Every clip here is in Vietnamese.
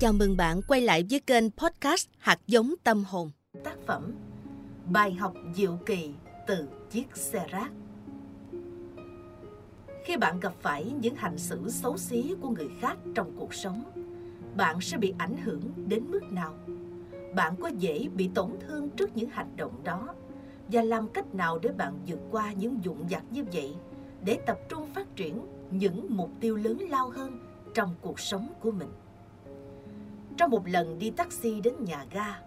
Chào mừng bạn quay lại với kênh podcast Hạt giống tâm hồn. Tác phẩm Bài học diệu kỳ từ chiếc xe rác Khi bạn gặp phải những hành xử xấu xí của người khác trong cuộc sống, bạn sẽ bị ảnh hưởng đến mức nào? Bạn có dễ bị tổn thương trước những hành động đó và làm cách nào để bạn vượt qua những dụng vặt như vậy để tập trung phát triển những mục tiêu lớn lao hơn trong cuộc sống của mình. Trong một lần đi taxi đến nhà ga,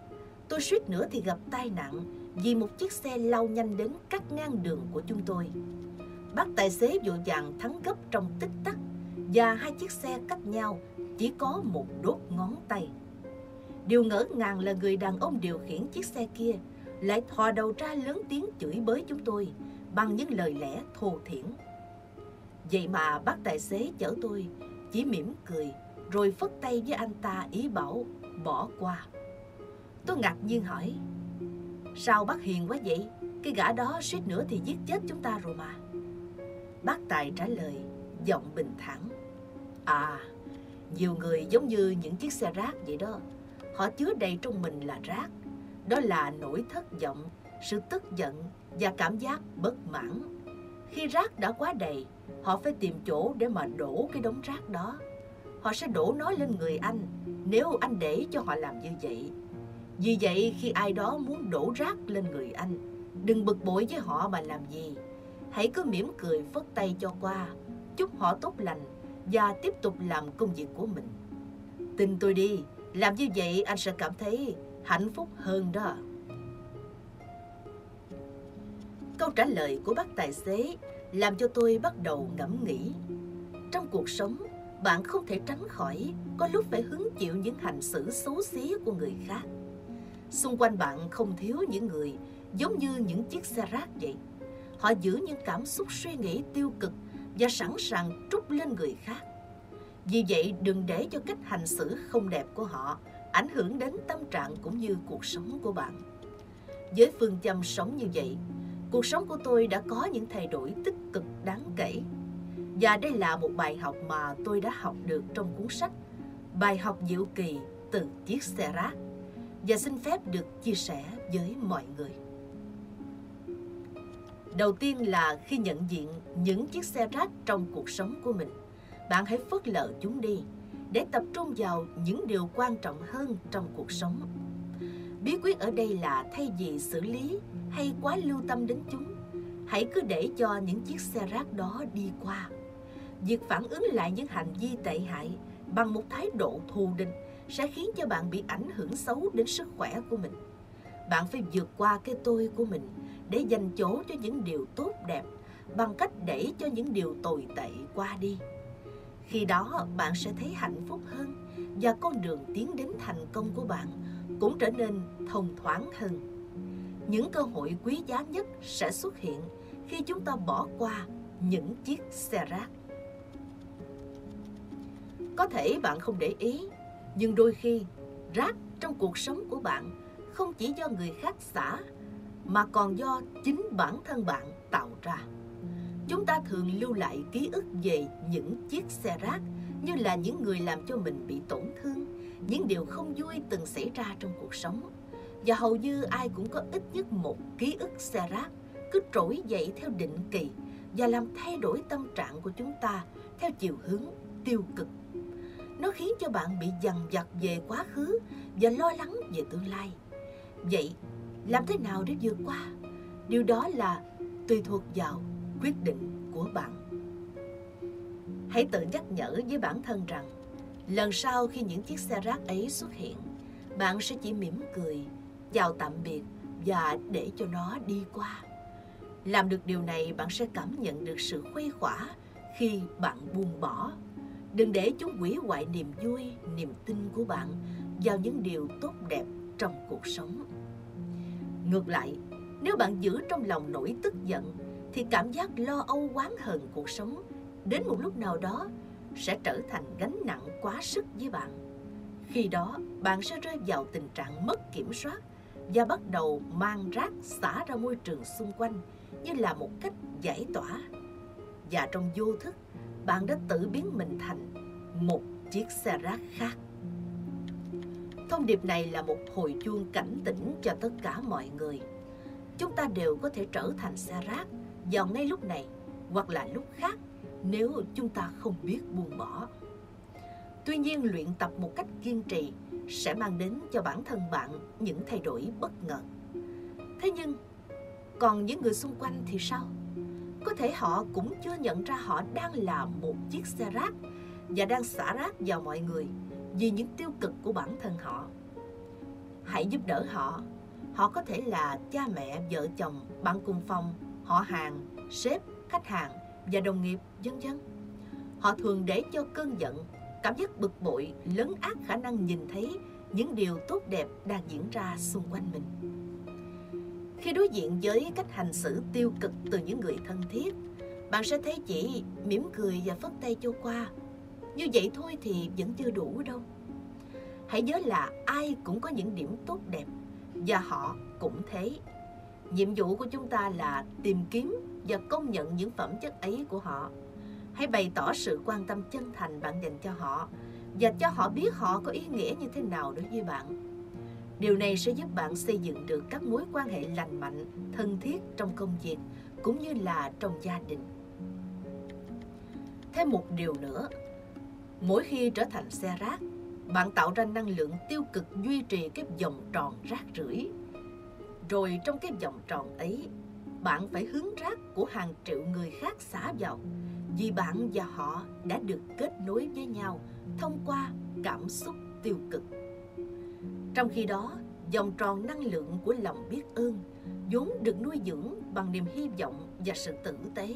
tôi suýt nữa thì gặp tai nạn vì một chiếc xe lao nhanh đến cắt ngang đường của chúng tôi. Bác tài xế vội vàng thắng gấp trong tích tắc và hai chiếc xe cách nhau chỉ có một đốt ngón tay. Điều ngỡ ngàng là người đàn ông điều khiển chiếc xe kia lại thò đầu ra lớn tiếng chửi bới chúng tôi bằng những lời lẽ thô thiển. Vậy mà bác tài xế chở tôi chỉ mỉm cười rồi phất tay với anh ta ý bảo bỏ qua. Tôi ngạc nhiên hỏi, sao bác hiền quá vậy? Cái gã đó suýt nữa thì giết chết chúng ta rồi mà. Bác Tài trả lời, giọng bình thản. À, nhiều người giống như những chiếc xe rác vậy đó. Họ chứa đầy trong mình là rác. Đó là nỗi thất vọng, sự tức giận và cảm giác bất mãn. Khi rác đã quá đầy, họ phải tìm chỗ để mà đổ cái đống rác đó họ sẽ đổ nó lên người anh nếu anh để cho họ làm như vậy. Vì vậy khi ai đó muốn đổ rác lên người anh, đừng bực bội với họ mà làm gì. Hãy cứ mỉm cười phất tay cho qua, chúc họ tốt lành và tiếp tục làm công việc của mình. Tin tôi đi, làm như vậy anh sẽ cảm thấy hạnh phúc hơn đó. Câu trả lời của bác tài xế làm cho tôi bắt đầu ngẫm nghĩ. Trong cuộc sống, bạn không thể tránh khỏi có lúc phải hứng chịu những hành xử xấu xí của người khác. Xung quanh bạn không thiếu những người giống như những chiếc xe rác vậy. Họ giữ những cảm xúc suy nghĩ tiêu cực và sẵn sàng trút lên người khác. Vì vậy đừng để cho cách hành xử không đẹp của họ ảnh hưởng đến tâm trạng cũng như cuộc sống của bạn. Với phương châm sống như vậy, cuộc sống của tôi đã có những thay đổi tích cực đáng kể và đây là một bài học mà tôi đã học được trong cuốn sách Bài học diệu kỳ từ chiếc xe rác và xin phép được chia sẻ với mọi người. Đầu tiên là khi nhận diện những chiếc xe rác trong cuộc sống của mình, bạn hãy phớt lờ chúng đi để tập trung vào những điều quan trọng hơn trong cuộc sống. Bí quyết ở đây là thay vì xử lý hay quá lưu tâm đến chúng, hãy cứ để cho những chiếc xe rác đó đi qua việc phản ứng lại những hành vi tệ hại bằng một thái độ thù địch sẽ khiến cho bạn bị ảnh hưởng xấu đến sức khỏe của mình. Bạn phải vượt qua cái tôi của mình để dành chỗ cho những điều tốt đẹp bằng cách để cho những điều tồi tệ qua đi. Khi đó, bạn sẽ thấy hạnh phúc hơn và con đường tiến đến thành công của bạn cũng trở nên thông thoáng hơn. Những cơ hội quý giá nhất sẽ xuất hiện khi chúng ta bỏ qua những chiếc xe rác. Có thể bạn không để ý, nhưng đôi khi rác trong cuộc sống của bạn không chỉ do người khác xả mà còn do chính bản thân bạn tạo ra. Chúng ta thường lưu lại ký ức về những chiếc xe rác như là những người làm cho mình bị tổn thương, những điều không vui từng xảy ra trong cuộc sống. Và hầu như ai cũng có ít nhất một ký ức xe rác cứ trỗi dậy theo định kỳ và làm thay đổi tâm trạng của chúng ta theo chiều hướng tiêu cực nó khiến cho bạn bị dằn vặt về quá khứ và lo lắng về tương lai. Vậy, làm thế nào để vượt qua? Điều đó là tùy thuộc vào quyết định của bạn. Hãy tự nhắc nhở với bản thân rằng, lần sau khi những chiếc xe rác ấy xuất hiện, bạn sẽ chỉ mỉm cười, chào tạm biệt và để cho nó đi qua. Làm được điều này, bạn sẽ cảm nhận được sự khuây khỏa khi bạn buông bỏ Đừng để chúng hủy hoại niềm vui, niềm tin của bạn vào những điều tốt đẹp trong cuộc sống. Ngược lại, nếu bạn giữ trong lòng nỗi tức giận thì cảm giác lo âu oán hờn cuộc sống đến một lúc nào đó sẽ trở thành gánh nặng quá sức với bạn. Khi đó, bạn sẽ rơi vào tình trạng mất kiểm soát và bắt đầu mang rác xả ra môi trường xung quanh như là một cách giải tỏa. Và trong vô thức, bạn đã tự biến mình thành một chiếc xe rác khác. Thông điệp này là một hồi chuông cảnh tỉnh cho tất cả mọi người. Chúng ta đều có thể trở thành xe rác vào ngay lúc này hoặc là lúc khác nếu chúng ta không biết buông bỏ. Tuy nhiên luyện tập một cách kiên trì sẽ mang đến cho bản thân bạn những thay đổi bất ngờ. Thế nhưng, còn những người xung quanh thì sao? Có thể họ cũng chưa nhận ra họ đang là một chiếc xe rác và đang xả rác vào mọi người vì những tiêu cực của bản thân họ. Hãy giúp đỡ họ. Họ có thể là cha mẹ, vợ chồng, bạn cùng phòng, họ hàng, sếp, khách hàng và đồng nghiệp, vân vân. Họ thường để cho cơn giận, cảm giác bực bội lấn át khả năng nhìn thấy những điều tốt đẹp đang diễn ra xung quanh mình. Khi đối diện với cách hành xử tiêu cực từ những người thân thiết, bạn sẽ thấy chỉ mỉm cười và phất tay cho qua. Như vậy thôi thì vẫn chưa đủ đâu. Hãy nhớ là ai cũng có những điểm tốt đẹp và họ cũng thế. Nhiệm vụ của chúng ta là tìm kiếm và công nhận những phẩm chất ấy của họ. Hãy bày tỏ sự quan tâm chân thành bạn dành cho họ và cho họ biết họ có ý nghĩa như thế nào đối với bạn. Điều này sẽ giúp bạn xây dựng được các mối quan hệ lành mạnh, thân thiết trong công việc cũng như là trong gia đình. Thêm một điều nữa, mỗi khi trở thành xe rác, bạn tạo ra năng lượng tiêu cực duy trì cái vòng tròn rác rưởi. Rồi trong cái vòng tròn ấy, bạn phải hướng rác của hàng triệu người khác xả vào vì bạn và họ đã được kết nối với nhau thông qua cảm xúc tiêu cực. Trong khi đó, dòng tròn năng lượng của lòng biết ơn vốn được nuôi dưỡng bằng niềm hy vọng và sự tử tế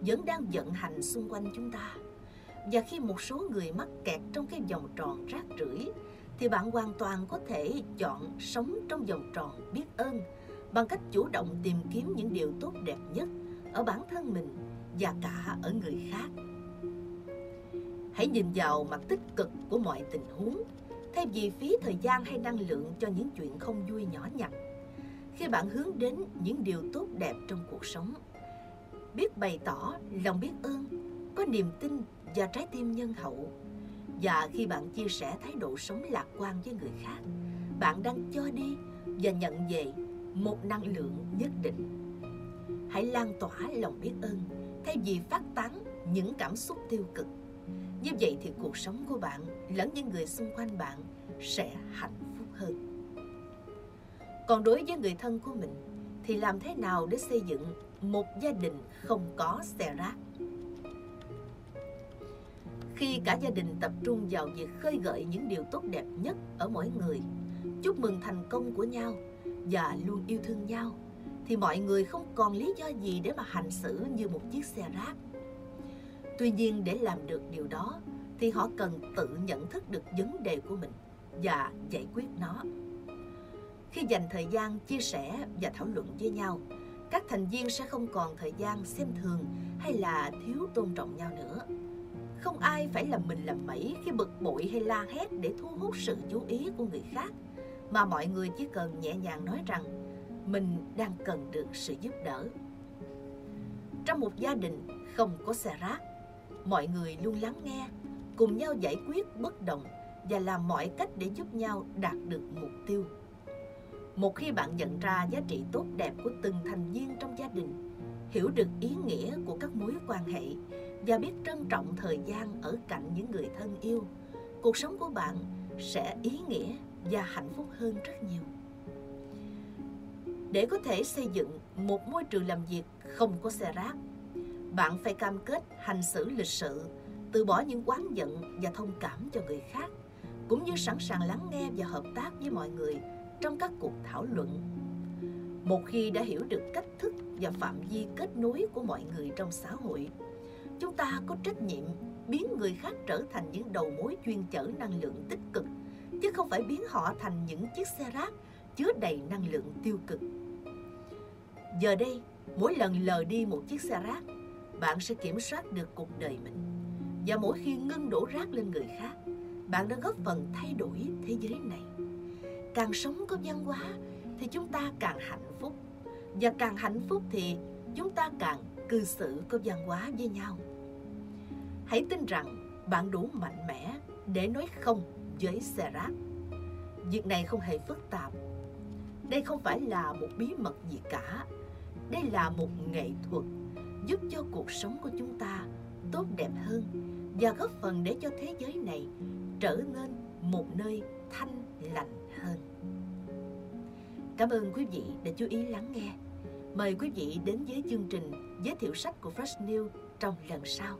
vẫn đang vận hành xung quanh chúng ta. Và khi một số người mắc kẹt trong cái vòng tròn rác rưởi thì bạn hoàn toàn có thể chọn sống trong vòng tròn biết ơn bằng cách chủ động tìm kiếm những điều tốt đẹp nhất ở bản thân mình và cả ở người khác. Hãy nhìn vào mặt tích cực của mọi tình huống thay vì phí thời gian hay năng lượng cho những chuyện không vui nhỏ nhặt. Khi bạn hướng đến những điều tốt đẹp trong cuộc sống, biết bày tỏ lòng biết ơn, có niềm tin và trái tim nhân hậu, và khi bạn chia sẻ thái độ sống lạc quan với người khác, bạn đang cho đi và nhận về một năng lượng nhất định. Hãy lan tỏa lòng biết ơn thay vì phát tán những cảm xúc tiêu cực. Như vậy thì cuộc sống của bạn lẫn những người xung quanh bạn sẽ hạnh phúc hơn. Còn đối với người thân của mình thì làm thế nào để xây dựng một gia đình không có xe rác? Khi cả gia đình tập trung vào việc khơi gợi những điều tốt đẹp nhất ở mỗi người, chúc mừng thành công của nhau và luôn yêu thương nhau, thì mọi người không còn lý do gì để mà hành xử như một chiếc xe rác Tuy nhiên để làm được điều đó thì họ cần tự nhận thức được vấn đề của mình và giải quyết nó. Khi dành thời gian chia sẻ và thảo luận với nhau, các thành viên sẽ không còn thời gian xem thường hay là thiếu tôn trọng nhau nữa. Không ai phải làm mình làm mẩy khi bực bội hay la hét để thu hút sự chú ý của người khác, mà mọi người chỉ cần nhẹ nhàng nói rằng mình đang cần được sự giúp đỡ. Trong một gia đình không có xe rác, mọi người luôn lắng nghe, cùng nhau giải quyết bất đồng và làm mọi cách để giúp nhau đạt được mục tiêu. Một khi bạn nhận ra giá trị tốt đẹp của từng thành viên trong gia đình, hiểu được ý nghĩa của các mối quan hệ và biết trân trọng thời gian ở cạnh những người thân yêu, cuộc sống của bạn sẽ ý nghĩa và hạnh phúc hơn rất nhiều. Để có thể xây dựng một môi trường làm việc không có xe rác, bạn phải cam kết hành xử lịch sự, từ bỏ những quán giận và thông cảm cho người khác, cũng như sẵn sàng lắng nghe và hợp tác với mọi người trong các cuộc thảo luận. Một khi đã hiểu được cách thức và phạm vi kết nối của mọi người trong xã hội, chúng ta có trách nhiệm biến người khác trở thành những đầu mối chuyên chở năng lượng tích cực, chứ không phải biến họ thành những chiếc xe rác chứa đầy năng lượng tiêu cực. Giờ đây, mỗi lần lờ đi một chiếc xe rác, bạn sẽ kiểm soát được cuộc đời mình. Và mỗi khi ngưng đổ rác lên người khác, bạn đã góp phần thay đổi thế giới này. Càng sống có văn hóa thì chúng ta càng hạnh phúc. Và càng hạnh phúc thì chúng ta càng cư xử có văn hóa với nhau. Hãy tin rằng bạn đủ mạnh mẽ để nói không với xe rác. Việc này không hề phức tạp. Đây không phải là một bí mật gì cả. Đây là một nghệ thuật giúp cho cuộc sống của chúng ta tốt đẹp hơn và góp phần để cho thế giới này trở nên một nơi thanh lành hơn. Cảm ơn quý vị đã chú ý lắng nghe. Mời quý vị đến với chương trình giới thiệu sách của Fresh News trong lần sau.